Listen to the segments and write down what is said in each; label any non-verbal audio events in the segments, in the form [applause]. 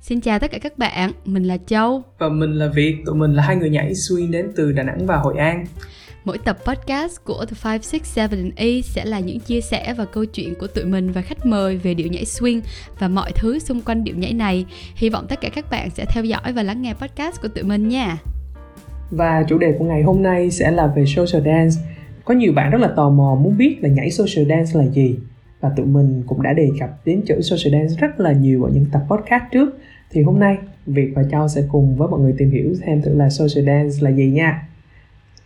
Xin chào tất cả các bạn, mình là Châu Và mình là Việt, tụi mình là hai người nhảy swing đến từ Đà Nẵng và Hội An Mỗi tập podcast của The 5, 6, 7 E sẽ là những chia sẻ và câu chuyện của tụi mình và khách mời về điệu nhảy swing và mọi thứ xung quanh điệu nhảy này. Hy vọng tất cả các bạn sẽ theo dõi và lắng nghe podcast của tụi mình nha. Và chủ đề của ngày hôm nay sẽ là về social dance. Có nhiều bạn rất là tò mò muốn biết là nhảy social dance là gì và tụi mình cũng đã đề cập đến chữ social dance rất là nhiều ở những tập podcast trước thì hôm nay Việt và Châu sẽ cùng với mọi người tìm hiểu thêm thử là social dance là gì nha.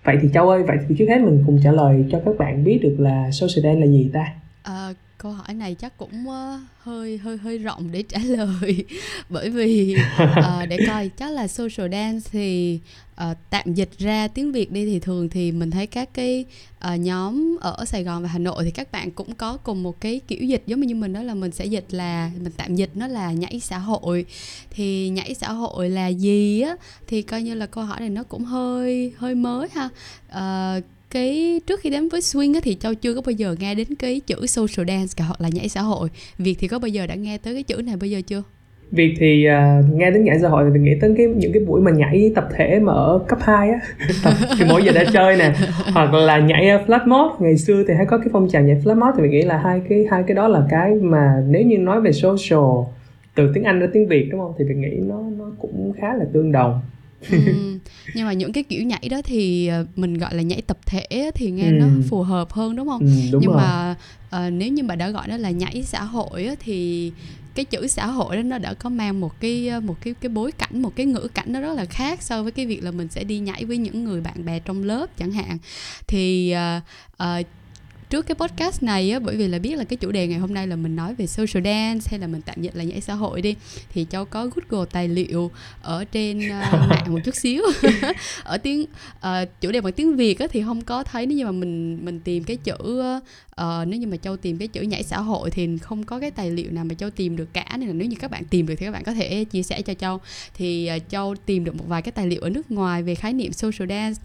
Vậy thì Châu ơi vậy thì trước hết mình cùng trả lời cho các bạn biết được là social dance là gì ta? À, câu hỏi này chắc cũng uh, hơi hơi hơi rộng để trả [laughs] lời. Bởi vì uh, [laughs] để coi chắc là social dance thì uh, tạm dịch ra tiếng việt đi thì thường thì mình thấy các cái uh, nhóm ở sài gòn và hà nội thì các bạn cũng có cùng một cái kiểu dịch giống như mình đó là mình sẽ dịch là mình tạm dịch nó là nhảy xã hội. Thì nhảy xã hội là gì á thì coi như là câu hỏi này nó cũng hơi hơi mới ha. Uh, cái trước khi đến với swing á, thì châu chưa có bao giờ nghe đến cái chữ social dance cả hoặc là nhảy xã hội. Việt thì có bao giờ đã nghe tới cái chữ này bao giờ chưa? Việc thì uh, nghe đến nhảy xã hội thì mình nghĩ tới cái những cái buổi mà nhảy tập thể mà ở cấp 2 á. [laughs] Thì mỗi giờ đã chơi nè. Hoặc là nhảy flat mod ngày xưa thì hay có cái phong trào nhảy flat mod thì mình nghĩ là hai cái hai cái đó là cái mà nếu như nói về social từ tiếng Anh ra tiếng Việt đúng không? Thì mình nghĩ nó nó cũng khá là tương đồng. Ừ, [laughs] nhưng mà những cái kiểu nhảy đó thì ờ, mình gọi là nhảy tập thể thì nghe ừ. nó phù hợp hơn đúng không ừ, đúng nhưng rồi. mà uh, nếu như mà đã gọi nó là nhảy xã hội thì cái chữ xã hội đó nó đã có mang một cái ờ, một cái cái bối cảnh một cái ngữ cảnh nó rất là khác so với cái việc là mình sẽ đi nhảy với những người bạn bè trong lớp chẳng hạn thì uh, uh, trước cái podcast này á bởi vì là biết là cái chủ đề ngày hôm nay là mình nói về social dance hay là mình tạm dịch là nhảy xã hội đi thì cháu có google tài liệu ở trên uh, [laughs] mạng một chút xíu. [laughs] Ở tiếng uh, chủ đề bằng tiếng việt á thì không có thấy nếu như mà mình mình tìm cái chữ uh, nếu như mà châu tìm cái chữ nhảy xã hội thì không có cái tài liệu nào mà châu tìm được cả nên là nếu như các bạn tìm được thì các bạn có thể chia sẻ cho châu thì uh, châu tìm được một vài cái tài liệu ở nước ngoài về khái niệm social dance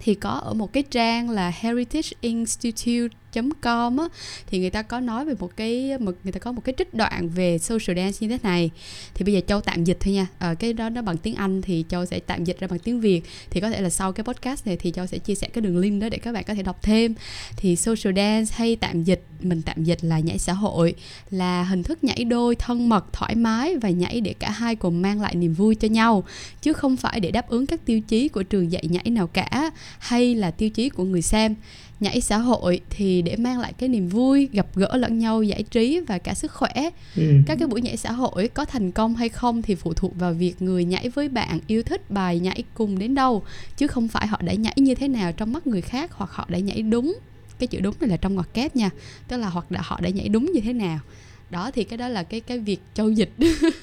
thì có ở một cái trang là Heritage Institute com á thì người ta có nói về một cái một người ta có một cái trích đoạn về social dance như thế này. Thì bây giờ châu tạm dịch thôi nha. À, cái đó nó bằng tiếng anh thì châu sẽ tạm dịch ra bằng tiếng việt. Thì có thể là sau cái podcast này thì châu sẽ chia sẻ cái đường link đó để các bạn có thể đọc thêm. Thì social dance hay tạm dịch mình tạm dịch là nhảy xã hội là hình thức nhảy đôi thân mật thoải mái và nhảy để cả hai cùng mang lại niềm vui cho nhau. Chứ không phải để đáp ứng các tiêu chí của trường dạy nhảy nào cả hay là tiêu chí của người xem nhảy xã hội thì để mang lại cái niềm vui gặp gỡ lẫn nhau giải trí và cả sức khỏe. Ừ. các cái buổi nhảy xã hội có thành công hay không thì phụ thuộc vào việc người nhảy với bạn yêu thích bài nhảy cùng đến đâu chứ không phải họ đã nhảy như thế nào trong mắt người khác hoặc họ đã nhảy đúng. Cái chữ đúng này là trong ngoặc kép nha tức là hoặc đã họ đã nhảy đúng như thế nào. Đó thì cái đó là cái cái việc châu dịch.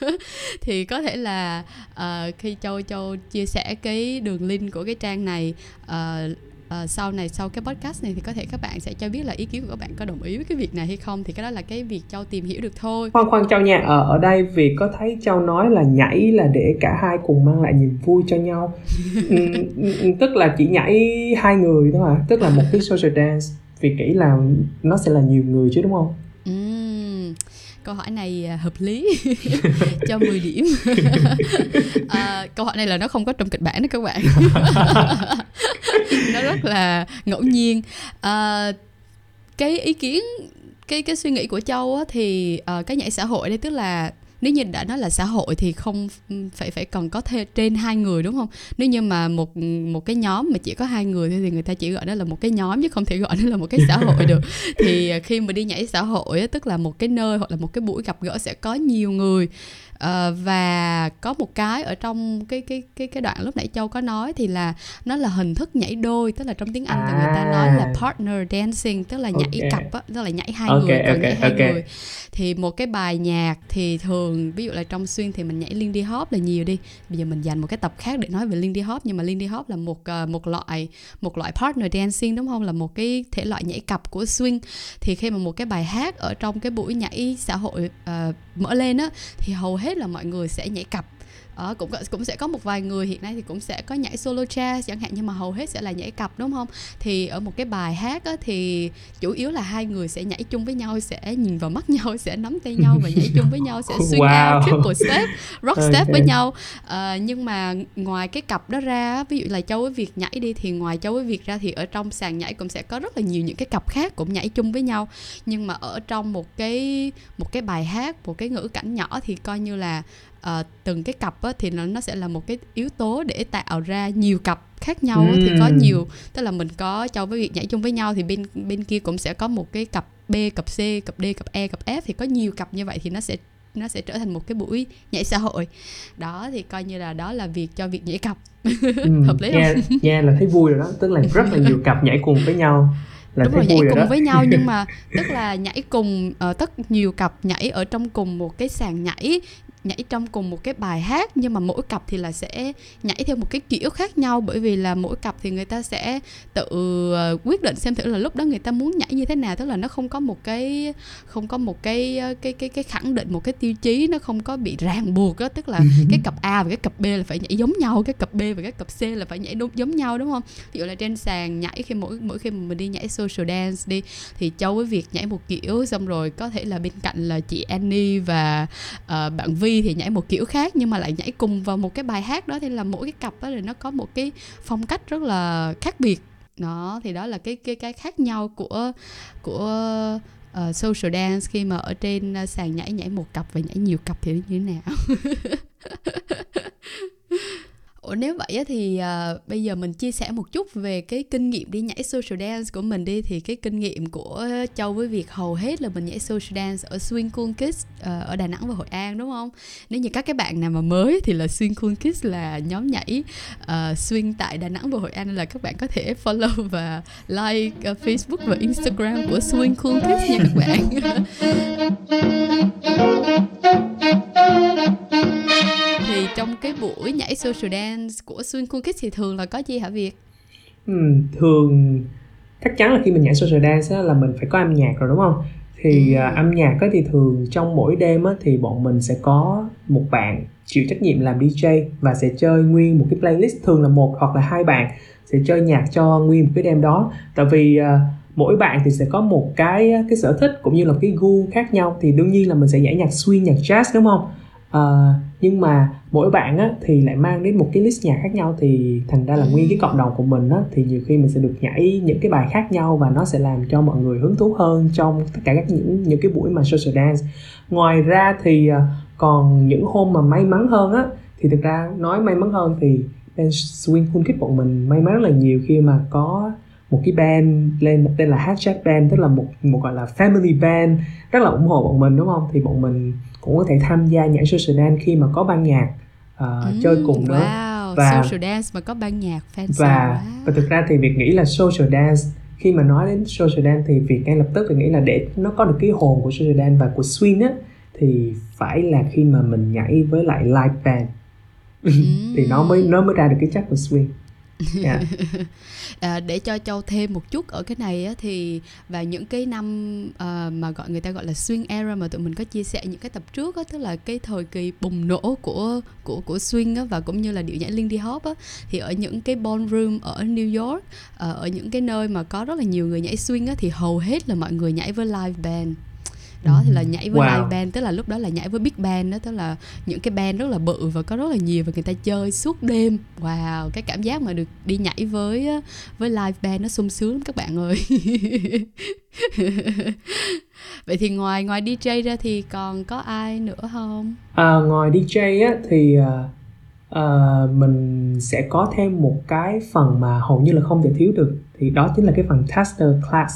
[laughs] Thì có thể là uh, khi châu châu chia sẻ cái đường link của cái trang này uh, uh, sau này sau cái podcast này thì có thể các bạn sẽ cho biết là ý kiến của các bạn có đồng ý với cái việc này hay không. Thì cái đó là cái việc châu tìm hiểu được thôi. Khoan khoan châu nha. Ở ở đây việc có thấy châu nói là nhảy là để cả hai cùng mang lại niềm vui cho nhau. [laughs] Ừ, ừ, ừ, tức là chỉ nhảy hai người thôi à tức là một cái social dance. Vì nghĩ là nó sẽ là nhiều người chứ đúng không câu hỏi này à, hợp lý [laughs] cho 10 điểm. [laughs] À, câu hỏi này là nó không có trong kịch bản đó các bạn. [laughs] Nó rất là ngẫu nhiên. À, cái ý kiến cái cái suy nghĩ của châu á, thì uh, cái nhảy xã hội đây tức là nếu như đã nói là xã hội thì không ừ, phải phải cần có thêm trên hai người, đúng không? Nếu như mà một một cái nhóm mà chỉ có hai người thì người ta chỉ gọi đó là một cái nhóm chứ không thể gọi nó là một cái xã hội được. Thì khi mà đi nhảy xã hội tức là một cái nơi hoặc là một cái buổi gặp gỡ sẽ có nhiều người uh, và có một cái ở trong cái cái cái cái đoạn lúc nãy châu có nói thì là nó là hình thức nhảy đôi tức là trong tiếng anh à. thì người ta nói là partner dancing tức là nhảy okay. cặp á tức là nhảy hai okay, người còn okay, nhảy hai okay. người thì một cái bài nhạc thì thường ví dụ là trong xuyên thì mình nhảy lindy hop là nhiều đi bây giờ mình dành một cái tập khác để nói về lindy hop nhưng mà lindy hop là một uh, một loại một loại partner dancing đúng không là một cái thể loại nhảy cặp của swing thì khi mà một cái bài hát ở trong cái buổi nhảy xã hội uh, mở lên á thì hầu hết là mọi người sẽ nhảy cặp ờ, cũng cũng sẽ có một vài người hiện nay thì cũng sẽ có nhảy solo jazz chẳng hạn nhưng mà hầu hết sẽ là nhảy cặp đúng không thì ở một cái bài hát á, thì chủ yếu là hai người sẽ nhảy chung với nhau sẽ nhìn vào mắt [laughs] nhau sẽ nắm tay nhau và nhảy chung với nhau sẽ [laughs] swing wow. out triple step rock okay. step với nhau à, nhưng mà ngoài cái cặp đó ra ví dụ là châu với việc nhảy đi thì ngoài châu với việc ra thì ở trong sàn nhảy cũng sẽ có rất là nhiều những cái cặp khác cũng nhảy chung với nhau nhưng mà ở trong một cái một cái bài hát một cái ngữ cảnh nhỏ thì coi như là uh, từng cái cặp á, thì nó nó sẽ là một cái yếu tố để tạo ra nhiều cặp khác nhau ừ. thì có nhiều tức là mình có châu với việc nhảy chung với nhau thì bên bên kia cũng sẽ có một cái cặp B cặp C cặp D cặp E cặp F thì có nhiều cặp như vậy thì nó sẽ nó sẽ trở thành một cái buổi nhảy xã hội đó thì coi như là đó là việc cho việc nhảy cặp ừ, [laughs] hợp lý nghe, không nghe là thấy vui rồi đó tức là rất là nhiều cặp nhảy cùng với nhau là đúng rồi nhảy cùng đó. với nhau nhưng [laughs] mà tức là nhảy cùng uh, tất nhiều cặp nhảy ở trong cùng một cái sàn nhảy nhảy trong cùng một cái bài hát nhưng mà mỗi cặp thì là sẽ nhảy theo một cái kiểu khác nhau. Bởi vì là mỗi cặp thì người ta sẽ tự ờ, quyết định xem thử là lúc đó người ta muốn nhảy như thế nào. Tức là nó không có một cái không có một cái ờ, cái cái cái khẳng định một cái tiêu chí nó không có bị ràng buộc đó tức là [laughs] cái cặp A và cái cặp B là phải nhảy giống nhau cái cặp B và cái cặp C là phải nhảy đúng giống nhau đúng không? Ví dụ là trên sàn nhảy khi mỗi mỗi khi mình đi nhảy social dance đi thì châu với việc nhảy một kiểu xong rồi có thể là bên cạnh là chị Annie và uh, bạn Vi thì nhảy một kiểu khác nhưng mà lại nhảy cùng vào một cái bài hát đó. Thì là mỗi cái cặp đó thì nó có một cái phong cách rất là khác biệt. Đó thì đó là cái cái cái khác nhau của của uh, social dance khi mà ở trên uh, sàn nhảy nhảy một cặp và nhảy nhiều cặp thì như thế nào? [laughs] Ủa nếu vậy thì uh, bây giờ mình chia sẻ một chút về cái kinh nghiệm đi nhảy social dance của mình đi thì cái kinh nghiệm của Châu với việc hầu hết là mình nhảy social dance ở Swing Cool Kids uh, ở Đà Nẵng và Hội An đúng không? Nếu như các cái bạn nào mà mới thì là Swing Cool Kids là nhóm nhảy uh, swing tại Đà Nẵng và Hội An là các bạn có thể follow và like uh, Facebook và Instagram của Swing Cool Kids nha các bạn. [laughs] [laughs] thì trong cái buổi nhảy social dance của Swing Cool Kids thì thường là có gì hả Việt? Ừ, thường chắc chắn là khi mình nhảy social dance á, là mình phải có âm nhạc rồi đúng không? Thì ừ. uh, âm nhạc á, thì thường trong mỗi đêm á, thì bọn mình sẽ có một bạn chịu trách nhiệm làm DJ và sẽ chơi nguyên một cái playlist thường là một hoặc là hai bạn sẽ chơi nhạc cho nguyên một cái đêm đó tại vì uh, mỗi bạn thì sẽ có một cái cái sở thích cũng như là cái gu khác nhau thì đương nhiên là mình sẽ nhảy nhạc swing nhạc jazz đúng không uh, nhưng mà mỗi bạn á thì lại mang đến một cái list nhạc khác nhau thì thành ra là nguyên cái cộng đồng của mình á thì nhiều khi mình sẽ được nhảy những cái bài khác nhau và nó sẽ làm cho mọi người hứng thú hơn trong tất cả các những những cái buổi mà social dance. Ngoài ra thì uh, còn những hôm mà may mắn hơn á thì thực ra nói may mắn hơn thì bên swing cool kids bọn mình may mắn rất là nhiều khi mà có một cái band lên tên là hashtag band tức là một một gọi là family band rất là ủng hộ bọn mình đúng không thì bọn mình cũng có thể tham gia nhảy social dance khi mà có ban nhạc uh, mm, chơi cùng nữa wow, và social dance mà có ban nhạc fancy và wow. và thực ra thì việc nghĩ là social dance khi mà nói đến social dance thì việc ngay lập tức thì nghĩ là để nó có được cái hồn của social dance và của swing á thì phải là khi mà mình nhảy với lại live band mm. [laughs] thì nó mới nó mới ra được cái chất của swing yeah. Dạ. [laughs] à, để cho châu thêm một chút ở cái này á, thì vào những cái năm uh, mà gọi người ta gọi là swing era mà tụi mình có chia sẻ những cái tập trước á, tức là cái thời kỳ bùng nổ của của của swing á, và cũng như là điệu nhảy Lindy Hop á, thì ở những cái ballroom ở New York uh, ở những cái nơi mà có rất là nhiều người nhảy swing á, thì hầu hết là mọi người nhảy với live band đó thì là nhảy với wow. live band tức là lúc đó là nhảy với big band đó tức là những cái band rất là bự và có rất là nhiều và người ta chơi suốt đêm. Wow cái cảm giác mà được đi nhảy với với live band nó sung sướng lắm các bạn ơi. [laughs] Vậy thì ngoài ngoài DJ ra thì còn có ai nữa không? À, ngoài DJ á thì uh, uh, mình sẽ có thêm một cái phần mà hầu như là không thể thiếu được thì đó chính là cái phần tester class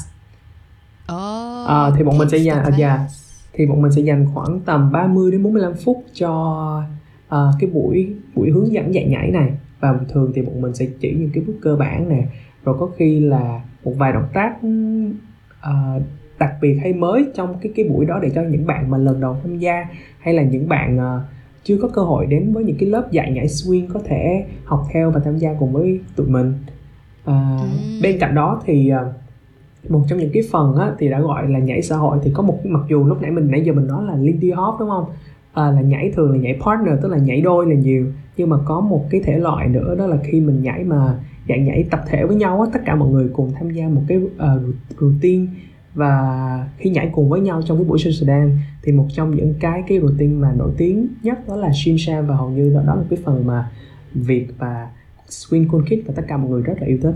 Oh, à, thì bọn mình sẽ dành à, dạ, thì bọn mình sẽ dành khoảng tầm 30 đến 45 phút cho uh, cái buổi buổi hướng dẫn dạy nhảy này. Và thường thì bọn mình sẽ chỉ những cái bước cơ bản nè. Rồi có khi là một vài động tác uh, đặc biệt hay mới trong cái cái buổi đó để cho những bạn mà lần đầu tham gia hay là những bạn uh, chưa có cơ hội đến với những cái lớp dạy nhảy swing có thể học theo và tham gia cùng với tụi mình. À, ừ. bên cạnh đó thì uh, một trong những cái phần á, thì đã gọi là nhảy xã hội thì có một mặc dù lúc nãy mình nãy giờ mình nói là Lindy Hop đúng không? À, là nhảy thường là nhảy partner tức là nhảy đôi là nhiều. Nhưng mà có một cái thể loại nữa đó là khi mình nhảy mà dạng nhảy tập thể với nhau á tất cả mọi người cùng tham gia một cái uh, routine. Và khi nhảy cùng với nhau trong cái buổi social Sudan thì một trong những cái cái routine mà nổi tiếng nhất đó là shim sham và hầu như đó, đó là cái phần mà Việt và Swing Cool Kids và tất cả mọi người rất là yêu thích.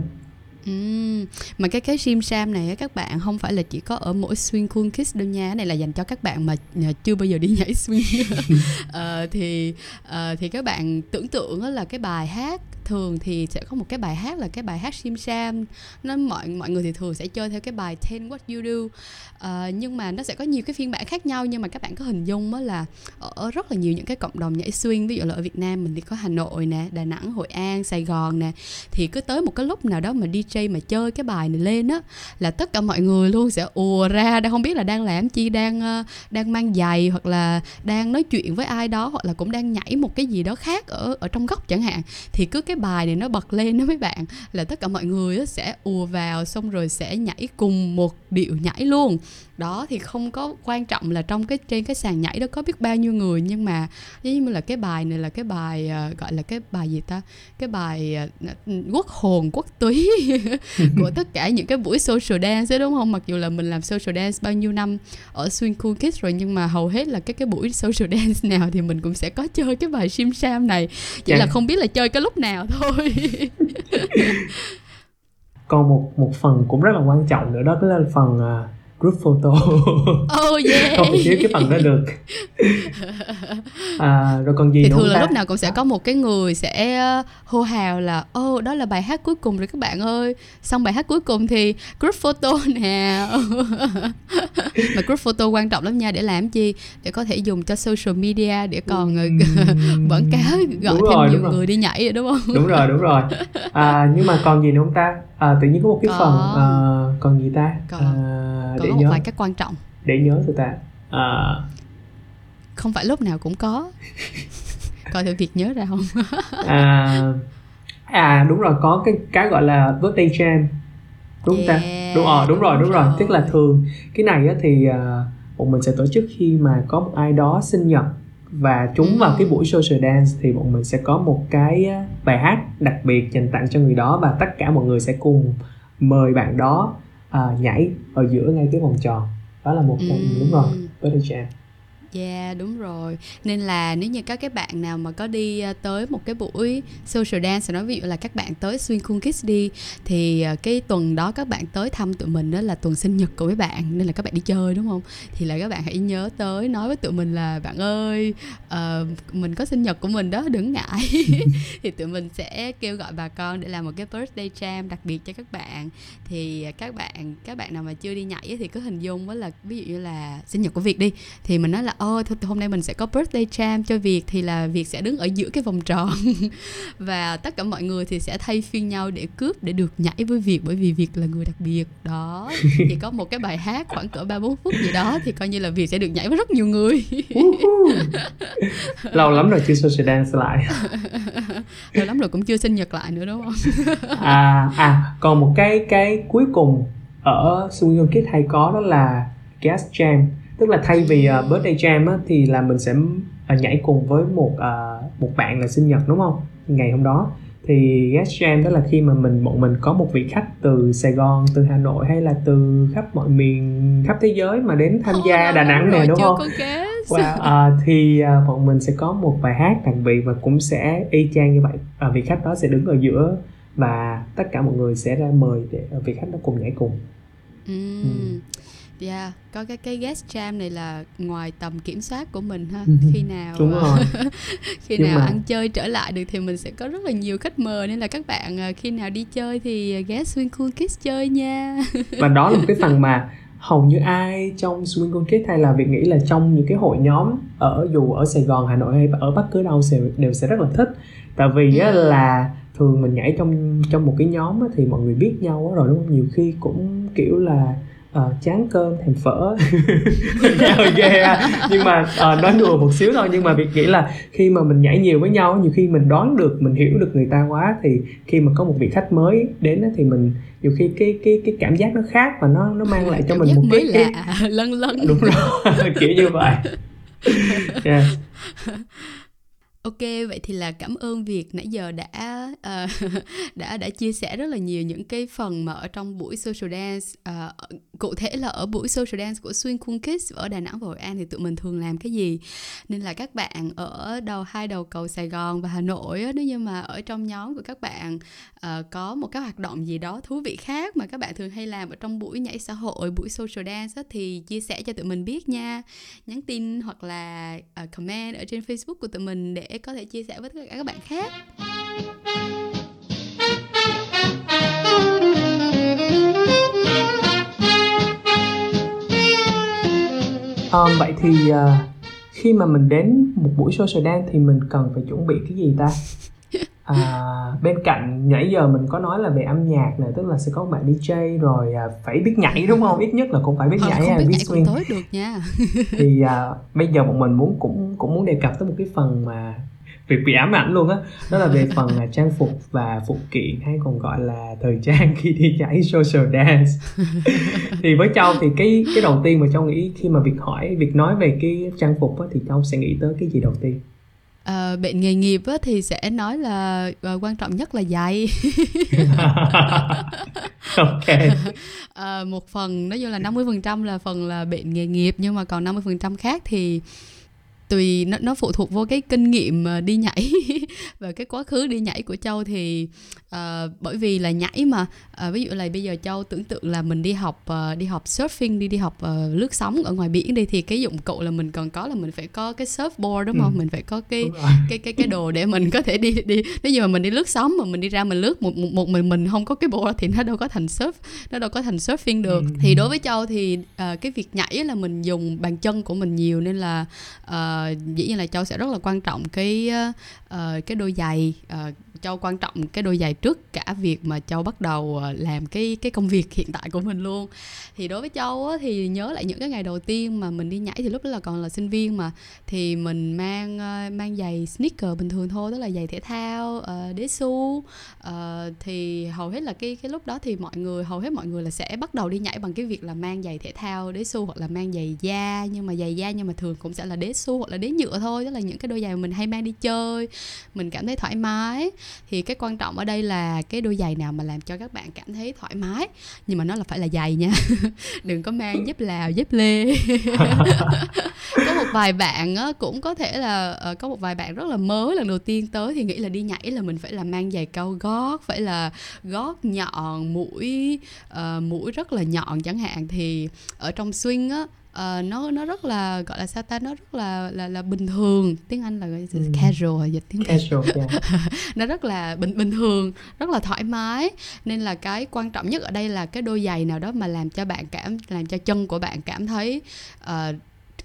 Ừm, mà cái cái sim sam này á các bạn không phải là chỉ có ở mỗi swing cool kids đâu nha. Cái này là dành cho các bạn mà à, chưa bao giờ đi nhảy swing. [laughs] Ờ, thì ờ, thì các bạn tưởng tượng á là cái bài hát thường thì sẽ có một cái bài hát là cái bài hát sim sam. Nó mọi mọi người thì thường sẽ chơi theo cái bài Ten What You Do. Ờ, nhưng mà nó sẽ có nhiều cái phiên bản khác nhau nhưng mà các bạn có hình dung á là ở rất là nhiều những cái cộng đồng nhảy swing. Ví dụ là ở Việt Nam mình thì có Hà Nội nè Đà Nẵng Hội An Sài Gòn nè. Thì cứ tới một cái lúc nào đó mà DJ mà chơi cái bài này lên á là tất cả mọi người luôn sẽ ùa ra. Đang không biết là đang làm chi đang ờ, đang mang giày hoặc là đang nói chuyện với ai đó hoặc là cũng đang nhảy một cái gì đó khác ở ở trong góc chẳng hạn. Thì cứ cái bài này nó bật lên đó mấy bạn là tất cả mọi người á sẽ ùa vào xong rồi sẽ nhảy cùng một điệu nhảy luôn. Đó thì không có quan trọng là trong cái trên cái sàn nhảy đó có biết bao nhiêu người nhưng mà giống như là cái bài này là cái bài uh, gọi là cái bài gì ta? Cái bài uh, quốc hồn quốc túy. [laughs] [laughs] của tất cả những cái buổi social dance đó đúng không? Mặc dù là mình làm social dance bao nhiêu năm ở Swing Cool Kids rồi nhưng mà hầu hết là cái cái buổi social dance [laughs] nào thì mình cũng sẽ có chơi cái bài sim sam này. Chỉ Dạ. là không biết là chơi cái lúc nào thôi. Còn một một phần cũng rất là quan trọng nữa đó là phần à, group photo. Oh yeah. Không thể thiếu cái phần đó được. [laughs] À, rồi còn gì thì nữa thường là ta? lúc nào cũng sẽ có một cái người sẽ ờ, hô hào là ô đó là bài hát cuối cùng rồi các bạn ơi. Xong bài hát cuối cùng thì group photo [laughs] nè. Mà group photo quan trọng lắm nha để làm chi? Để có thể dùng cho social media để còn ờ, [laughs] quảng cáo gọi đúng thêm rồi, nhiều đúng rồi. người đi nhảy rồi đúng không? Đúng rồi đúng rồi. À, nhưng mà còn gì nữa không ta? À, tự nhiên có một cái Có. phần à, còn gì ta? À, còn để có một nhớ. Vài cái quan trọng. Để nhớ từ ta. À, không phải lúc nào cũng có. [laughs] Coi thử việc nhớ ra không? À, à đúng rồi có cái cái gọi là birthday jam. Đúng không ta? Yeah, đúng rồi đúng rồi đúng rồi. rồi. tức là thường cái này á, thì à, bọn mình sẽ tổ chức khi mà có một ai đó sinh nhật và trúng vào Ừ. cái buổi social dance thì bọn mình sẽ có một cái á, bài hát đặc biệt dành tặng cho người đó và tất cả mọi người sẽ cùng mời bạn đó à, nhảy ở giữa ngay cái vòng tròn đó là một trong Ừm. đúng rồi birthday jam Yeah đúng rồi. Nên là nếu như các cái bạn nào mà có đi ờ, tới một cái buổi social dance nói ví dụ là các bạn tới Swing Cool Kids đi Thì ờ, cái tuần đó các bạn tới thăm tụi mình đó là tuần sinh nhật của mấy bạn Nên là các bạn đi chơi đúng không? Thì là các bạn hãy nhớ tới nói với tụi mình là Bạn ơi ờ, mình có sinh nhật của mình đó đừng ngại. [laughs] [laughs] Thì tụi mình sẽ kêu gọi bà con để làm một cái birthday jam đặc biệt cho các bạn. Thì các bạn các bạn nào mà chưa đi nhảy thì cứ hình dung với là ví dụ như là sinh nhật của Việt đi thì mình nói là ô thôi hôm nay mình sẽ có birthday jam cho Việt thì là Việt sẽ đứng ở giữa cái vòng tròn. [laughs] Và tất cả mọi người thì sẽ thay phiên nhau để cướp để được nhảy với Việt bởi vì Việt là người đặc biệt. Đó thì có một cái bài hát khoảng cỡ ba bốn phút gì đó thì coi như là Việt sẽ được nhảy với rất nhiều người. Lâu lắm rồi chưa social dance lại. [laughs] Lâu lắm rồi cũng chưa sinh nhật lại nữa đúng không? [laughs] À à còn một cái cái cuối cùng ở Swing Kids hay có đó là guest jam tức là thay vì uh, birthday jam á, thì là mình sẽ uh, nhảy cùng với một uh, một bạn là sinh nhật đúng không ngày hôm đó thì guest jam đó là khi mà mình bọn mình có một vị khách từ Sài Gòn từ Hà Nội hay là từ khắp mọi miền khắp thế giới mà đến tham gia Ồ, Đà Nẵng nè rồi đúng không. Wow, à, thì à, bọn mình sẽ có một bài hát đặc biệt và cũng sẽ y chang như vậy à, vị khách đó sẽ đứng ở giữa và tất cả mọi người sẽ ra mời để vị khách đó cùng nhảy cùng. Ừ. Yeah, có cái cái guest jam này là ngoài tầm kiểm soát của mình ha. Ừ. Khi nào đúng ờ, rồi [laughs] khi Nhưng nào mà- ăn chơi trở lại được thì mình sẽ có rất là nhiều khách mời nên là các bạn ờ, khi nào đi chơi thì ghé Swing Cool Kids chơi nha. [laughs] và đó là một cái phần mà hầu như ai trong Swing Con Kids hay là việc nghĩ là trong những cái hội nhóm ở dù ở Sài Gòn, Hà Nội hay ở bất cứ đâu sẽ, đều sẽ rất là thích tại vì á, Ừ. là thường mình nhảy trong trong một cái nhóm á, thì mọi người biết nhau á rồi đúng không nhiều khi cũng kiểu là ờ, chán cơm thèm phở [laughs] nghe hơi ghê ha. nhưng mà ờ, nói đùa một xíu thôi nhưng mà việc nghĩ là khi mà mình nhảy nhiều với nhau á, nhiều khi mình đoán được mình hiểu được người ta quá thì khi mà có một vị khách mới đến á, thì mình nhiều khi cái cái cái cảm giác nó khác và nó nó mang lại cho Cảm mình giác một mới cái, cái lạ, lân lân. đúng rồi [laughs] kiểu như vậy [laughs] yeah. Ok, vậy thì là cảm ơn Việt nãy giờ đã uh, đã đã chia sẻ rất là nhiều những cái phần mà ở trong buổi social dance uh, cụ thể là ở buổi social dance của Swing Cool Kids ở Đà Nẵng và Hội An thì tụi mình thường làm cái gì? Nên là các bạn ở đầu hai đầu cầu Sài Gòn và Hà Nội nếu như mà ở trong nhóm của các bạn uh, có một cái hoạt động gì đó thú vị khác mà các bạn thường hay làm ở trong buổi nhảy xã hội buổi social dance thì chia sẻ cho tụi mình biết nha. Nhắn tin hoặc là uh, comment ở trên Facebook của tụi mình để có thể chia sẻ với tất cả các bạn khác. Um, vậy thì uh, khi mà mình đến một buổi social dance thì mình cần phải chuẩn bị cái gì ta? À, [laughs] bên cạnh nãy giờ mình có nói là về âm nhạc này tức là sẽ có bạn DJ rồi à, phải biết nhảy đúng không? Ít nhất là cũng phải biết ờ, nhảy không biết, biết swing. tối được nha. Thì à, [laughs] bây giờ bọn mình muốn cũng cũng muốn đề cập tới một cái phần mà việc bị ám ảnh luôn á. Đó. đó là về phần là trang phục và phụ kiện hay còn gọi là thời trang khi đi nhảy social dance. [laughs] Thì với châu thì cái cái đầu tiên mà châu nghĩ khi mà việc hỏi việc nói về cái trang phục á, thì châu sẽ nghĩ tới cái gì đầu tiên? À, bệnh nghề nghiệp á, thì sẽ nói là uh, quan trọng nhất là giày. [laughs] Ok. À, một phần nói chung là 50% là phần là bệnh nghề nghiệp nhưng mà còn 50% khác thì tùy nó, nó phụ thuộc vô cái kinh nghiệm đi nhảy [laughs] và cái quá khứ đi nhảy của châu thì uh, bởi vì là nhảy mà uh, ví dụ là bây giờ châu tưởng tượng là mình đi học uh, đi học surfing đi đi học uh, lướt sóng ở ngoài biển đi thì cái dụng cụ là mình còn có là mình phải có cái surfboard đúng không ừ. mình phải có cái cái cái cái đồ để mình có thể đi đi nếu như mà mình đi lướt sóng mà mình đi ra mình lướt một một, một mình mình không có cái board thì nó đâu có thành surf nó đâu có thành surfing được ừ. thì đối với châu thì uh, cái việc nhảy là mình dùng bàn chân của mình nhiều nên là uh, dĩ nhiên là châu sẽ rất là quan trọng cái uh, cái đôi giày. Uh, châu quan trọng cái đôi giày trước cả việc mà châu bắt đầu ờ, làm cái cái công việc hiện tại của mình luôn. Thì đối với châu á, thì nhớ lại những cái ngày đầu tiên mà mình đi nhảy thì lúc đó là còn là sinh viên mà. Thì mình mang mang giày sneaker bình thường thôi tức là giày thể thao uh, đế su uh, thì hầu hết là cái cái lúc đó thì mọi người hầu hết mọi người là sẽ bắt đầu đi nhảy bằng cái việc là mang giày thể thao đế su hoặc là mang giày da. Nhưng mà giày da nhưng mà thường cũng sẽ là đế su hoặc là đế nhựa thôi tức là những cái đôi giày mà mình hay mang đi chơi mình cảm thấy thoải mái. Thì cái quan trọng ở đây là cái đôi giày nào mà làm cho các bạn cảm thấy thoải mái. Nhưng mà nó là phải là giày nha. [laughs] Đừng có mang dép lào dép lê. [laughs] Có một vài bạn á, cũng có thể là ờ, có một vài bạn rất là mới lần đầu tiên tới thì nghĩ là đi nhảy là mình phải là mang giày cao gót phải là gót nhọn mũi uh, mũi rất là nhọn chẳng hạn. Thì ở trong swing á uh, nó nó rất là gọi là sao ta nó rất là là là bình thường. Tiếng anh là gọi ừ. casual dịch tiếng casual yeah. [laughs] nó rất là bình bình thường rất là thoải mái. Nên là cái quan trọng nhất ở đây là cái đôi giày nào đó mà làm cho bạn cảm làm cho chân của bạn cảm thấy uh,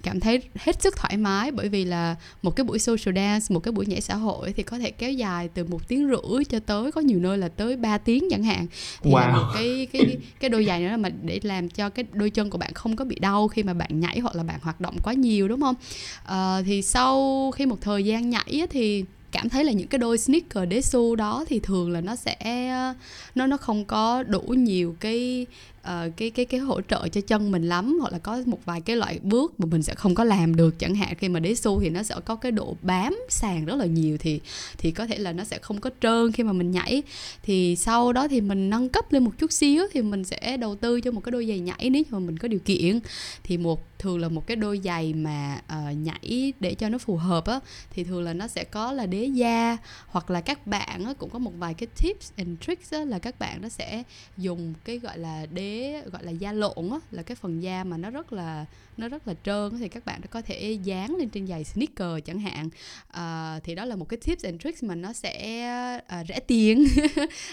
cảm thấy hết sức thoải mái bởi vì là một cái buổi social dance một cái buổi nhảy xã hội thì có thể kéo dài từ một tiếng rưỡi cho tới có nhiều nơi là tới 3 tiếng chẳng hạn thì wow. là một cái cái cái đôi giày nữa mà để làm cho cái đôi chân của bạn không có bị đau khi mà bạn nhảy hoặc là bạn hoạt động quá nhiều đúng không à, thì sau khi một thời gian nhảy thì cảm thấy là những cái đôi sneaker đế su đó thì thường là nó sẽ nó nó không có đủ nhiều cái uh, cái cái cái hỗ trợ cho chân mình lắm hoặc là có một vài cái loại bước mà mình sẽ không có làm được chẳng hạn. Khi mà đế xu thì nó sẽ có cái độ bám sàn rất là nhiều thì thì có thể là nó sẽ không có trơn khi mà mình nhảy. Thì sau đó thì mình nâng cấp lên một chút xíu thì mình sẽ đầu tư cho một cái đôi giày nhảy nếu mà mình có điều kiện. Thì một thường là một cái đôi giày mà uh, nhảy để cho nó phù hợp á thì thường là nó sẽ có là đế da hoặc là các bạn á, cũng có một vài cái tips and tricks á, là các bạn nó sẽ dùng cái gọi là đế gọi là da lộn á là cái phần da mà nó rất là nó rất là trơn thì các bạn có thể dán lên trên giày sneaker chẳng hạn. Uh, thì đó là một cái tips and tricks mà nó sẽ uh, rẻ tiền. [laughs]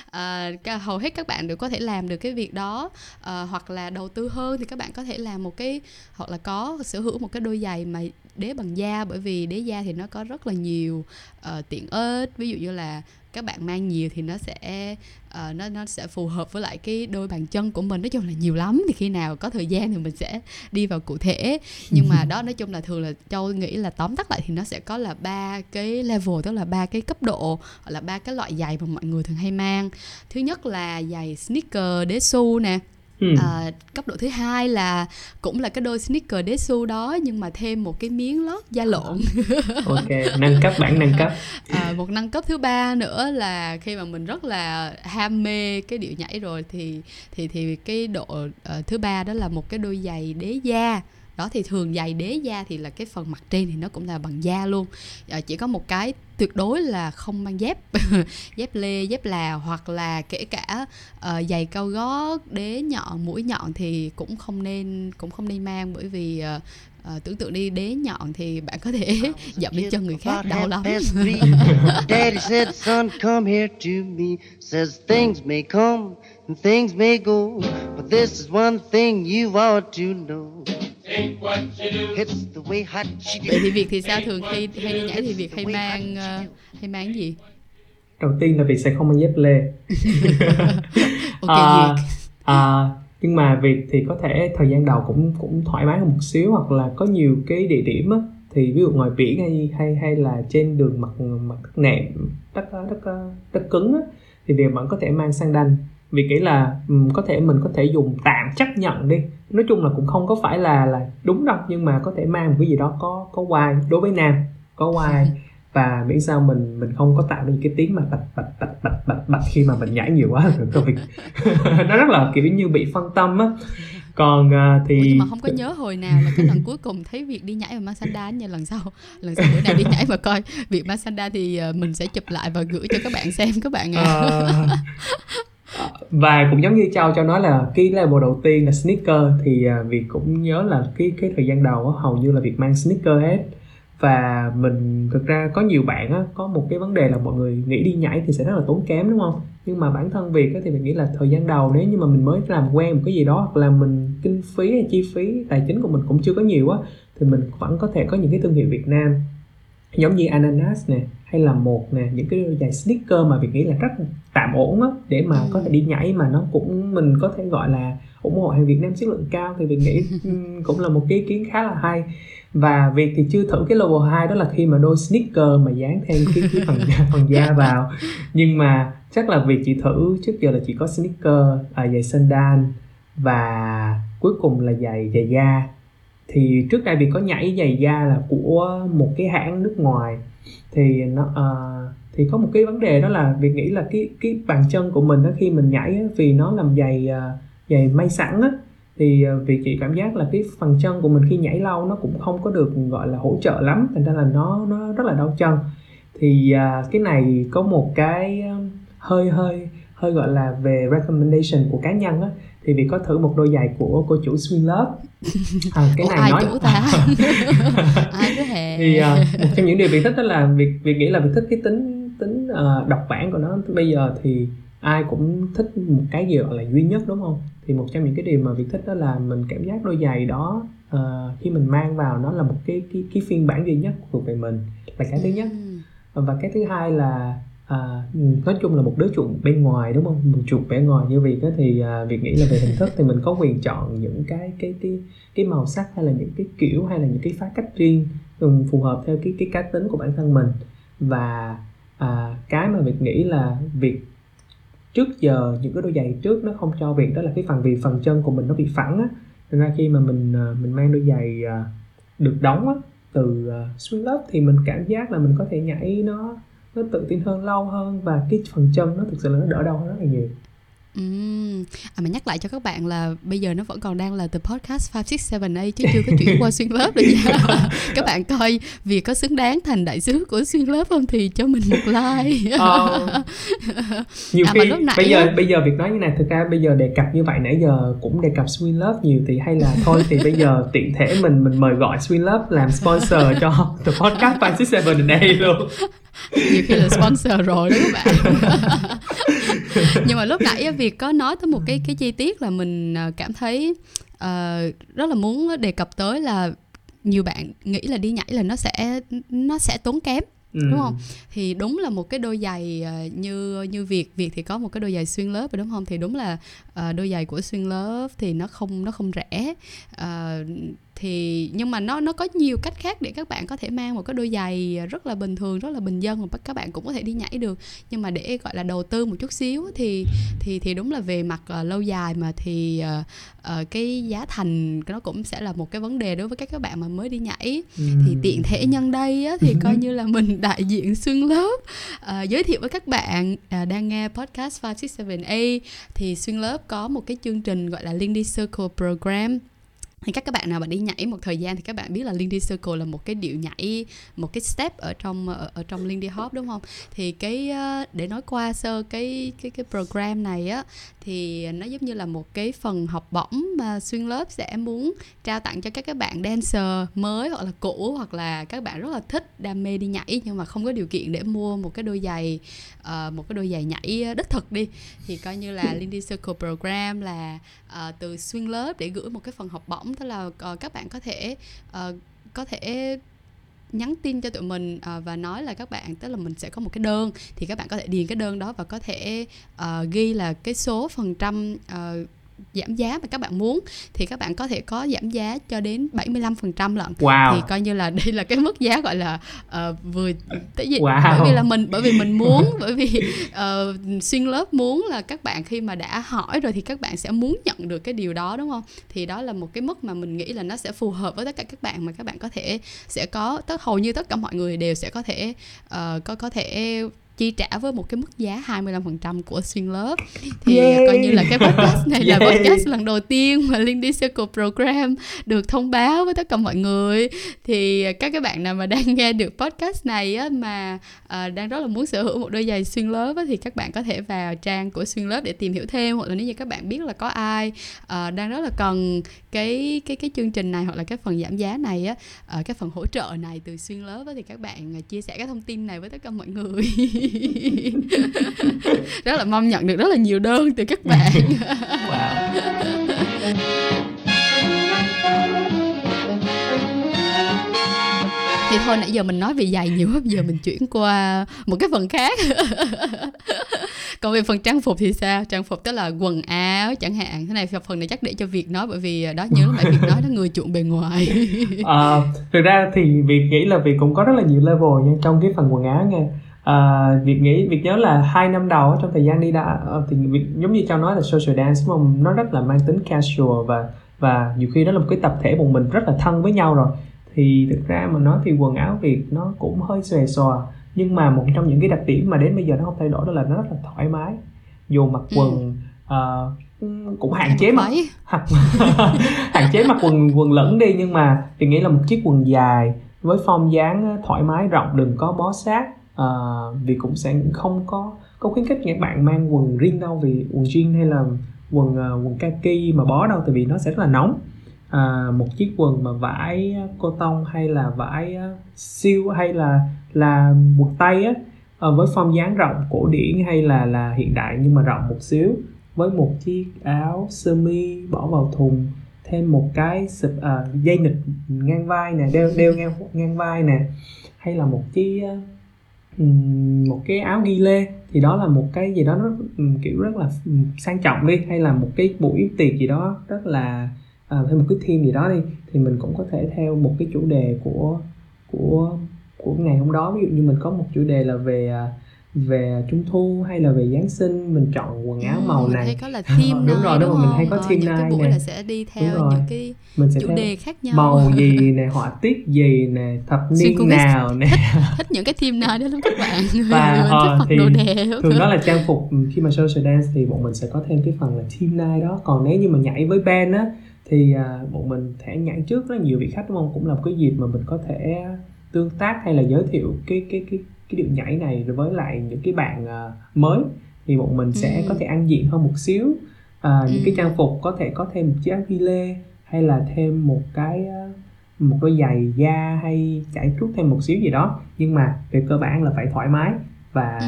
Uh, hầu hết các bạn đều có thể làm được cái việc đó. Uh, hoặc là đầu tư hơn thì các bạn có thể làm một cái hoặc là có sở hữu một cái đôi giày mà đế bằng da bởi vì đế da thì nó có rất là nhiều uh, tiện ích. Ví dụ như là các bạn mang nhiều thì nó sẽ uh, nó nó sẽ phù hợp với lại cái đôi bàn chân của mình. Nói chung là nhiều lắm thì khi nào có thời gian thì mình sẽ đi vào cụ thể. Nhưng mà đó nói chung là thường là châu nghĩ là tóm tắt lại thì nó sẽ có là ba cái level tức là ba cái cấp độ hoặc là ba cái loại giày mà mọi người thường hay mang. Thứ nhất là giày sneaker đế su nè. Ừ. À, cấp độ thứ hai là cũng là cái đôi sneaker đế su đó nhưng mà thêm một cái miếng lót da lộn. [laughs] Ok nâng cấp bản nâng cấp. À, một nâng cấp thứ ba nữa là khi mà mình rất là ham mê cái điệu nhảy rồi thì thì thì cái độ uh, thứ ba đó là một cái đôi giày đế da đó thì thường giày đế da thì là cái phần mặt trên thì nó cũng là bằng da luôn. À, chỉ có một cái tuyệt đối là không mang dép [laughs] dép lê dép là hoặc là kể cả uh, giày cao gót đế nhọn mũi nhọn thì cũng không nên cũng không nên mang bởi vì uh, uh, tưởng tượng đi đế nhọn thì bạn có thể dậm [laughs] lên chân người khác đau lắm. [laughs] Daddy said son come here to me. Says things may come and things may go but this is one thing you ought to know Vậy thì việc thì sao thường khi hay đi nhảy thì việc hay mang uh, hay mang gì? Đầu tiên là việc sẽ không mang dép lê. [laughs] ok à, à, nhưng mà việc thì có thể thời gian đầu cũng cũng thoải mái hơn một xíu hoặc là có nhiều cái địa điểm á thì ví dụ ngoài biển hay hay hay là trên đường mặt mặt đất nệm đất đất đất, đất cứng á thì việc vẫn có thể mang sang đanh vì nghĩ là um, có thể mình có thể dùng tạm chấp nhận đi. Nói chung là cũng không có phải là là đúng đâu nhưng mà có thể mang một cái gì đó có có quai đối với nam có quai [laughs] và miễn sao mình mình không có tạo nên cái tiếng mà bạch bạch bạch bạch bạch bạch khi mà mình nhảy nhiều quá rồi công việc nó rất là kiểu như bị phân tâm á. Còn uh, thì Ủa, nhưng mà không có nhớ hồi nào là cái lần cuối cùng thấy việc đi nhảy mà mang sanda nha lần sau lần sau bữa nào đi nhảy mà coi việc mang sanda thì uh, mình sẽ chụp lại và gửi cho các bạn xem các bạn à. [laughs] và cũng giống như châu cho nói là cái label đầu tiên là sneaker thì à, việt cũng nhớ là cái cái thời gian đầu á, hầu như là việc mang sneaker hết. Và mình thực ra có nhiều bạn á, có một cái vấn đề là mọi người nghĩ đi nhảy thì sẽ rất là tốn kém đúng không? Nhưng mà bản thân việc á, thì mình nghĩ là thời gian đầu nếu như mà mình mới làm quen một cái gì đó hoặc là mình kinh phí hay chi phí tài chính của mình cũng chưa có nhiều á thì mình vẫn có thể có những cái thương hiệu Việt Nam giống như ananas nè hay là một nè những cái đôi giày sneaker mà mình nghĩ là rất tạm ổn á để mà ừ. có thể đi nhảy mà nó cũng mình có thể gọi là ủng hộ hàng Việt Nam chất lượng cao thì mình nghĩ [laughs] cũng là một cái ý kiến khá là hay. Và việc thì chưa thử cái level 2 đó là khi mà đôi sneaker mà dán thêm cái, cái phần phần da [laughs] vào. Nhưng mà chắc là việc chị thử trước giờ là chỉ có sneaker à, giày sandal và cuối cùng là giày giày da thì trước đây việc có nhảy giày da là của một cái hãng nước ngoài. Thì nó uh, thì có một cái vấn đề đó là việc nghĩ là cái cái bàn chân của mình đó khi mình nhảy á, vì nó làm giày uh, giày may sẵn á thì uh, vì chị cảm giác là cái phần chân của mình khi nhảy lâu nó cũng không có được gọi là hỗ trợ lắm thành ra là nó nó rất là đau chân. Thì uh, cái này có một cái hơi hơi hơi gọi là về recommendation của cá nhân á thì vì có thử một đôi giày của cô chủ Swing Love. [laughs] À, cái Ủa, này ai nói chủ ta? [laughs] Ai thì uh, một trong những điều việc thích đó là việc việc nghĩ là việc thích cái tính tính uh, độc bản của nó. Bây giờ thì ai cũng thích một cái gì gọi là duy nhất đúng không? Thì một trong những cái điều mà việc thích đó là mình cảm giác đôi giày đó uh, khi mình mang vào nó là một cái cái cái phiên bản duy nhất thuộc về mình. Là cái thứ nhất. Và cái thứ hai là à, nói chung là một đứa chuột bên ngoài đúng không? Một chuột bên ngoài như việc đó thì à, việc nghĩ là về hình thức thì mình có quyền chọn những cái cái cái cái màu sắc hay là những cái kiểu hay là những cái phá cách riêng phù hợp theo cái cái cá tính của bản thân mình. Và à, cái mà việc nghĩ là việc trước giờ những cái đôi giày trước nó không cho việc đó là cái phần vì phần chân của mình nó bị phẳng á. Nên ra khi mà mình à, mình mang đôi giày à, được đóng á từ uh, swing lớp thì mình cảm giác là mình có thể nhảy nó nó tự tin hơn, lâu hơn và cái phần chân nó thực sự là nó đỡ đau hơn rất là nhiều. Uhm. À mà nhắc lại cho các bạn là bây giờ nó vẫn còn đang là từ podcast 567A chứ chưa có chuyển qua xuyên lớp được nha. [laughs] các bạn coi vì có xứng đáng thành đại sứ của xuyên lớp không thì cho mình một like. ờ, [laughs] nhiều à, khi lúc nãy bây giờ bây giờ việc nói như này thực ra bây giờ đề cập như vậy nãy giờ cũng đề cập Swing Love nhiều thì hay là thôi thì bây giờ tiện thể mình mình mời gọi Swing Love làm sponsor cho [laughs] the podcast 567A luôn. nhiều khi là sponsor rồi đó các bạn [laughs] nhưng mà lúc nãy việc có nói tới một cái cái chi tiết là mình ờ, cảm thấy uh, rất là muốn đề cập tới là nhiều bạn nghĩ là đi nhảy là nó sẽ nó sẽ tốn kém Ừ. đúng không thì đúng là một cái đôi giày uh, như như việt việt thì có một cái đôi giày xuyên lớp đúng không thì đúng là uh, đôi giày của xuyên lớp thì nó không nó không rẻ uh, thì nhưng mà nó nó có nhiều cách khác để các bạn có thể mang một cái đôi giày rất là bình thường rất là bình dân mà các bạn cũng có thể đi nhảy được. Nhưng mà để gọi là đầu tư một chút xíu thì thì thì đúng là về mặt uh, lâu dài mà thì uh, uh, cái giá thành nó cũng sẽ là một cái vấn đề đối với các các bạn mà mới đi nhảy. Ừ. thì tiện thể nhân đây á, thì coi [laughs] như là mình đại diện xuyên lớp. Uh, giới thiệu với các bạn uh, đang nghe podcast 567A thì xuyên lớp có một cái chương trình gọi là Lindy Circle Program thì các các bạn nào mà đi nhảy một thời gian thì các bạn biết là Lindy Circle là một cái điệu nhảy một cái step ở trong ở, ở trong Lindy Hop đúng không? Thì cái ờ, để nói qua sơ cái cái cái program này á thì nó giống như là một cái phần học bổng mà xuyên lớp sẽ muốn trao tặng cho các các bạn dancer mới hoặc là cũ hoặc là các bạn rất là thích đam mê đi nhảy nhưng mà không có điều kiện để mua một cái đôi giày uh, một cái đôi giày nhảy đích thực đi. Thì coi như là [laughs] Lindy Circle program là uh, từ xuyên lớp để gửi một cái phần học bổng. Tức là uh, các bạn có thể uh, có thể nhắn tin cho tụi mình uh, và nói là các bạn tức là mình sẽ có một cái đơn thì các bạn có thể điền cái đơn đó và có thể uh, ghi là cái số phần trăm uh, giảm giá mà các bạn muốn thì các bạn có thể có giảm giá cho đến 75% lận wow. thì coi như là [laughs] đây là cái mức giá gọi là uh, vừa tại vì wow. bởi vì là mình bởi vì mình muốn [laughs] bởi vì uh, xuyên lớp muốn là các bạn khi mà đã hỏi rồi thì các bạn sẽ muốn nhận được cái điều đó đúng không thì đó là một cái mức mà mình nghĩ là nó sẽ phù hợp với tất cả các bạn mà các bạn có thể sẽ có tất hầu như tất cả mọi người đều sẽ có thể uh, có có thể chi trả với một cái mức giá 25% của xuyên lớp thì Yay. coi như là cái podcast này [laughs] Yay. là podcast lần đầu tiên mà Lindy Circle Program được thông báo với tất cả mọi người thì các cái bạn nào mà đang nghe được podcast này á, mà uh, đang rất là muốn sở hữu một đôi giày xuyên lớp á, thì các bạn có thể vào trang của xuyên lớp để tìm hiểu thêm hoặc là nếu như các bạn biết là có ai uh, đang rất là cần cái cái cái chương trình này hoặc là cái phần giảm giá này á uh, cái phần hỗ trợ này từ xuyên lớp á, thì các bạn chia sẻ cái thông tin này với tất cả mọi người [laughs] [laughs] rất là mong nhận được rất là nhiều đơn từ các bạn. [laughs] Thì thôi nãy giờ mình nói về giày nhiều quá giờ mình chuyển qua một cái phần khác. [laughs] Còn về phần trang phục thì sao? Trang phục tức là quần áo chẳng hạn. Thế này phần này chắc để cho việc nói bởi vì đó nhớ nãy việc nói nó người chuộng bề ngoài. À, thực ra thì việc nghĩ là việc cũng có rất là nhiều level nha trong cái phần quần áo nha à, việc nghĩ việc nhớ là hai năm đầu trong thời gian đi đã ờ, thì việc giống như cháu nói là social dance không nó rất là mang tính casual và và nhiều khi đó là một cái tập thể một mình rất là thân với nhau rồi thì thực ra mà nói thì quần áo việt nó cũng hơi xòe xòa nhưng mà một trong những cái đặc điểm mà đến bây giờ nó không thay đổi đó là nó rất là thoải mái dù mặc ừ. quần ừ. uh, cũng hạn chế mặc [laughs] hạn chế mặc quần quần lẫn đi nhưng mà thì nghĩ là một chiếc quần dài với form dáng thoải mái rộng đừng có bó sát à, vì cũng sẽ không có có khuyến khích các bạn mang quần riêng đâu vì quần jean hay là quần uh, quần kaki mà bó đâu tại vì nó sẽ rất là nóng. À, một chiếc quần mà vải cô tông hay là vải siêu hay là là quần tay á với form dáng rộng cổ điển hay là là hiện đại nhưng mà rộng một xíu. Với một chiếc áo sơ mi bỏ vào thùng thêm một cái sụp uh, dây nịt ngang vai nè đeo đeo ngang ngang vai nè hay là một chiếc một cái áo ghi lê. Thì đó là một cái gì đó nó kiểu rất là sang trọng đi. Hay là một cái buổi tiệc gì đó rất là à, thêm một cái theme gì đó đi. Thì mình cũng có thể theo một cái chủ đề của của của ngày hôm đó. Ví dụ như mình có một chủ đề là về à, về trung thu hay là về giáng sinh mình chọn quần áo ừ, màu này. hay có là theme đúng rồi đúng, đúng mình hay có ờ, theme night này là sẽ đi theo những cái mình sẽ chủ đề khác nhau. màu [laughs] gì nè họa tiết gì nè thập niên nào nè. Thích, thích những cái theme night đó lắm các bạn. [laughs] Và uh, thì đồ đẹp. thường đó là trang phục khi mà social dance thì bọn mình sẽ có thêm cái phần là theme night đó. Còn nếu như mà nhảy với band á thì uh, bọn mình sẽ nhảy trước rất nhiều vị khách đúng không? Cũng là một cái dịp mà mình có thể tương tác hay là giới thiệu cái cái cái cái điệu nhảy này với lại những cái bạn uh, mới thì bọn mình sẽ ừ. có thể ăn diện hơn một xíu uh, ừ. những cái trang phục có thể có thêm một chiếc ghi lê hay là thêm một cái uh, một đôi giày da hay chải chuốt thêm một xíu gì đó nhưng mà về cơ bản là phải thoải mái và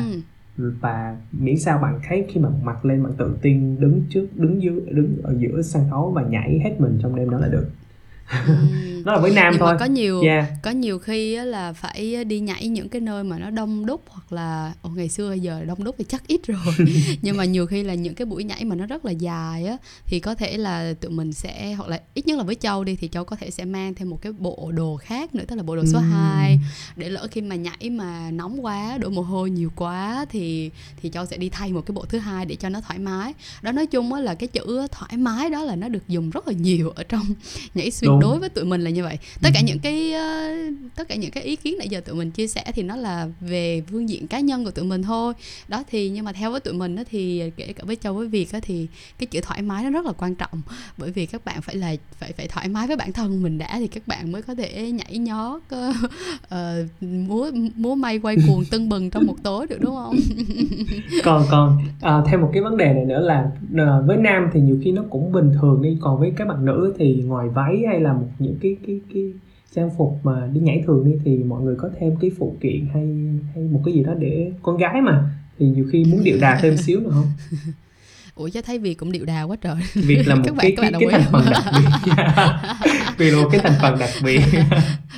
ừ. và miễn sao bạn thấy khi mà mặc lên bạn tự tin đứng trước đứng dưới đứng ở giữa sân khấu và nhảy hết mình trong đêm đó là được đó [laughs] là với nam nhưng thôi mà có nhiều yeah. có nhiều khi là phải đi nhảy những cái nơi mà nó đông đúc hoặc là ồ, ngày xưa giờ đông đúc thì chắc ít rồi [laughs] nhưng mà nhiều khi là những cái buổi nhảy mà nó rất là dài á thì có thể là tụi mình sẽ hoặc là ít nhất là với châu đi thì châu có thể sẽ mang thêm một cái bộ đồ khác nữa tức là bộ đồ số Ừm. 2 để lỡ khi mà nhảy mà nóng quá đổ mồ hôi nhiều quá thì thì châu sẽ đi thay một cái bộ thứ hai để cho nó thoải mái đó nói chung á là cái chữ thoải mái đó là nó được dùng rất là nhiều ở trong [laughs] nhảy swing. Đối với tụi mình là như vậy. Tất cả Ừ. những cái ờ, tất cả những cái ý kiến nãy giờ tụi mình chia sẻ thì nó là về phương diện cá nhân của tụi mình thôi. Đó thì nhưng mà theo với tụi mình đó thì kể cả với châu với việt thì cái chữ thoải mái nó rất là quan trọng. Bởi vì các bạn phải là phải phải thoải mái với bản thân mình đã thì các bạn mới có thể nhảy nhót ờ, múa múa may quay [laughs] cuồng tưng bừng trong một tối được đúng không? [laughs] Còn còn à, thêm một cái vấn đề này nữa là à, với nam thì nhiều khi nó cũng bình thường đi còn với các bạn nữ thì ngoài váy hay là một những cái cái cái trang phục mà đi nhảy thường đi thì mọi người có thêm cái phụ kiện hay hay một cái gì đó để con gái mà. Thì nhiều khi muốn điệu đà thêm xíu nữa không? [laughs] Ủa cho thấy việt cũng điệu đà quá trời. Việc là [laughs] một Các bạn- cái các cái, bạn cái ý thành phần đặc biệt [laughs] vì một cái thành phần đặc biệt. [laughs]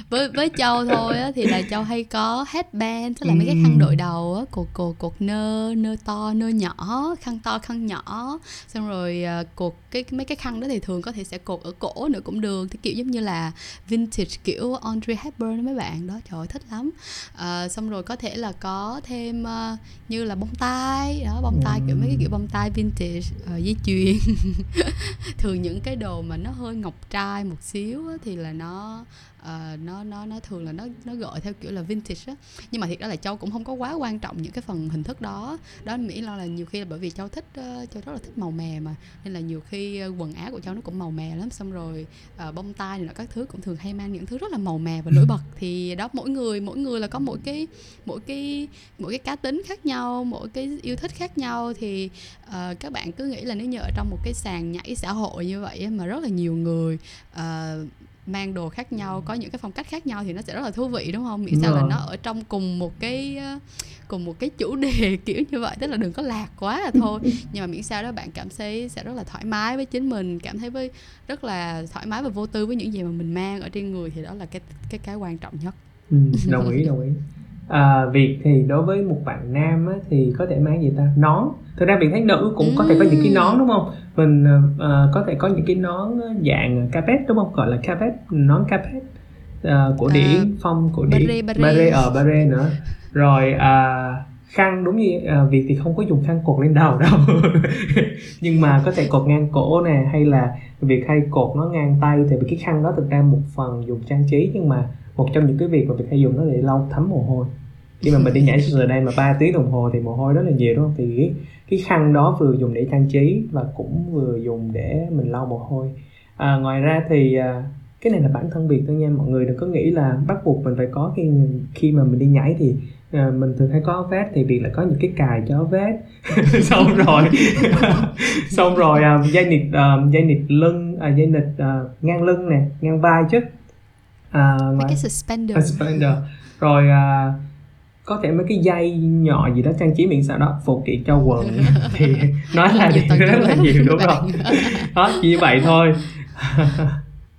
Với với châu thôi á thì là châu hay có headband tức là mấy cái khăn đội đầu á cột cột cột nơ nơ to nơ nhỏ khăn to khăn nhỏ. Xong rồi à, cột cái mấy cái khăn đó thì thường có thể sẽ cột ở cổ nữa cũng được. Thì kiểu giống như là vintage kiểu Audrey Hepburn đó mấy bạn. Đó trời ơi, thích lắm. À, xong rồi có thể là có thêm à, như là bông tai. Đó bông tai kiểu mấy cái kiểu bông tai vintage ờ, dây chuyền. [laughs] Thường những cái đồ mà nó hơi ngọc trai một xíu á, thì là nó ờ, nó nó nó thường là nó nó gọi theo kiểu là vintage á. Nhưng mà thiệt ra là châu cũng không có quá quan trọng những cái phần hình thức đó. Đó miễn là, là nhiều khi là bởi vì châu thích ờ, châu rất là thích màu mè mà nên là nhiều khi ờ, quần áo của châu nó cũng màu mè lắm. Xong rồi ờ, bông tai này nọ các thứ cũng thường hay mang những thứ rất là màu mè và nổi bật. Thì đó mỗi người mỗi người là có mỗi cái mỗi cái mỗi cái cá tính khác nhau mỗi cái yêu thích khác nhau. Thì ờ, các bạn cứ nghĩ là nếu như ở trong một cái sàn nhảy xã hội như vậy mà rất là nhiều người ờ, mang đồ khác nhau có những cái phong cách khác nhau thì nó sẽ rất là thú vị đúng không? Miễn sao là nó ở trong cùng một cái ờ, cùng một cái chủ đề [laughs] kiểu như vậy tức là đừng có lạc quá là thôi. Nhưng mà miễn sao đó bạn cảm thấy sẽ rất là thoải mái với chính mình cảm thấy với rất là thoải mái và vô tư với những gì mà mình mang ở trên người thì đó là cái cái cái quan trọng nhất. Ừ, đồng ý đồng ý à, việc thì đối với một bạn nam á, thì có thể mang gì ta? Nón. Thực ra việc thấy nữ cũng có thể có những cái nón đúng không? Mình ờ, có thể có những cái nón dạng carpet đúng không? Gọi là carpet nón carpet ờ, cổ À, điển phong cổ điển. Beret, ở beret nữa. Rồi à, khăn đúng như à, việc thì không có dùng khăn cột lên đầu [laughs] đâu. Nhưng mà có thể cột ngang cổ nè hay là việc hay cột nó ngang tay thì vì cái khăn đó thực ra một phần dùng trang trí nhưng mà một trong những cái việc mà việc hay dùng nó để lau thấm mồ hôi. Khi mà mình đi nhảy giờ đây mà 3 tiếng đồng hồ thì mồ hôi rất là nhiều đúng không? Thì cái, cái khăn đó vừa dùng để trang trí và cũng vừa dùng để mình lau mồ hôi. À, ngoài ra thì à, cái này là bản thân biệt thôi nha. Mọi người đừng có nghĩ là bắt buộc mình phải có khi khi mà mình đi nhảy thì à, mình thường hay có áo vest thì việc là có những cái cài cho áo vest. [laughs] Xong rồi [laughs] xong rồi à, dây nịt à, dây nịt lưng à, dây nịt à, ngang lưng nè ngang vai chứ à, mấy ngoài cái suspender. À, suspender. Rồi à, có thể mấy cái dây nhỏ gì đó trang trí miệng sao đó phụ kiện cho quần thì [laughs] nói là tầng [laughs] rất là nhiều đúng không? [laughs] Đó chỉ vậy thôi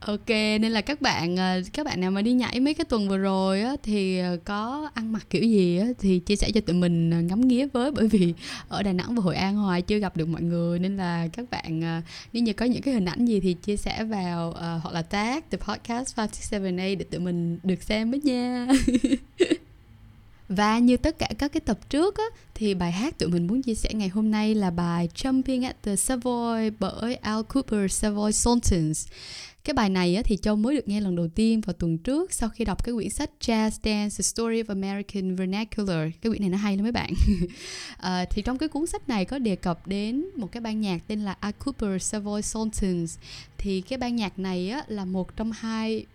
Ok nên là các bạn ờ, các bạn nào mà đi nhảy mấy cái tuần vừa rồi á thì ờ, có ăn mặc kiểu gì á thì chia sẻ cho tụi mình ờ, ngắm nghía với bởi vì ở Đà Nẵng và Hội An hoài chưa gặp được mọi người nên là các bạn nếu như có những cái hình ảnh gì thì chia sẻ vào uh, hoặc là tag the podcast 567A để tụi mình được xem với nha. [laughs] Và như tất cả các cái tập trước á, thì bài hát tụi mình muốn chia sẻ ngày hôm nay là bài Jumping at the Savoy bởi Al Cooper Savoy Sultans. Cái bài này á, thì Châu mới được nghe lần đầu tiên vào tuần trước sau khi đọc cái quyển sách Jazz Dance: The Story of American Vernacular. Cái quyển này nó hay lắm mấy bạn. à, [laughs] thì trong cái cuốn sách này có đề cập đến một cái ban nhạc tên là A Cooper Savoy Sultans. Thì cái ban nhạc này á, là một trong hai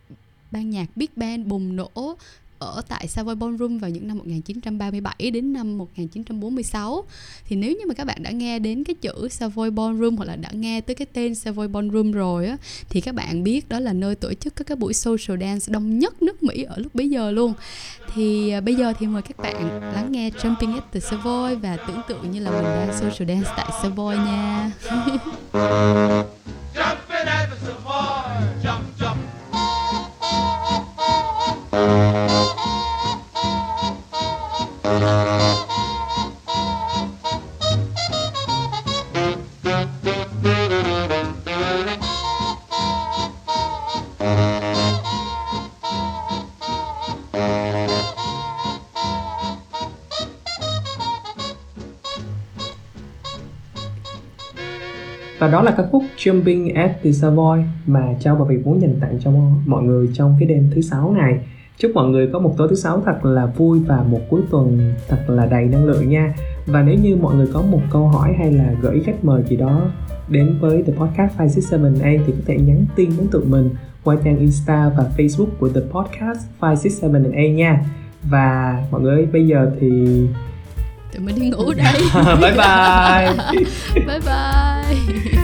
ban nhạc big band bùng nổ ở tại Savoy Ballroom vào những năm 1937 đến năm 1946 thì nếu như mà các bạn đã nghe đến cái chữ Savoy Ballroom hoặc là đã nghe tới cái tên Savoy Ballroom rồi á, thì các bạn biết đó là nơi tổ chức các cái buổi social dance đông nhất nước Mỹ ở lúc bấy giờ luôn. Thì à, bây giờ thì mời các bạn lắng nghe Jumping at the Savoy và tưởng tượng như là mình đang social dance tại Savoy nha. [laughs] ca khúc Jumping at the Savoy mà Châu và Việt muốn dành tặng cho mọi người trong cái đêm thứ sáu này. Chúc mọi người có một tối thứ sáu thật là vui và một cuối tuần thật là đầy năng lượng nha. Và nếu như mọi người có một câu hỏi hay là gửi khách mời gì đó đến với The Podcast 567A thì có thể nhắn tin đến tụi mình qua trang Insta và Facebook của The Podcast 567A nha. Và mọi người bây giờ thì tụi mình đi ngủ đây [laughs] bye bye [laughs] bye bye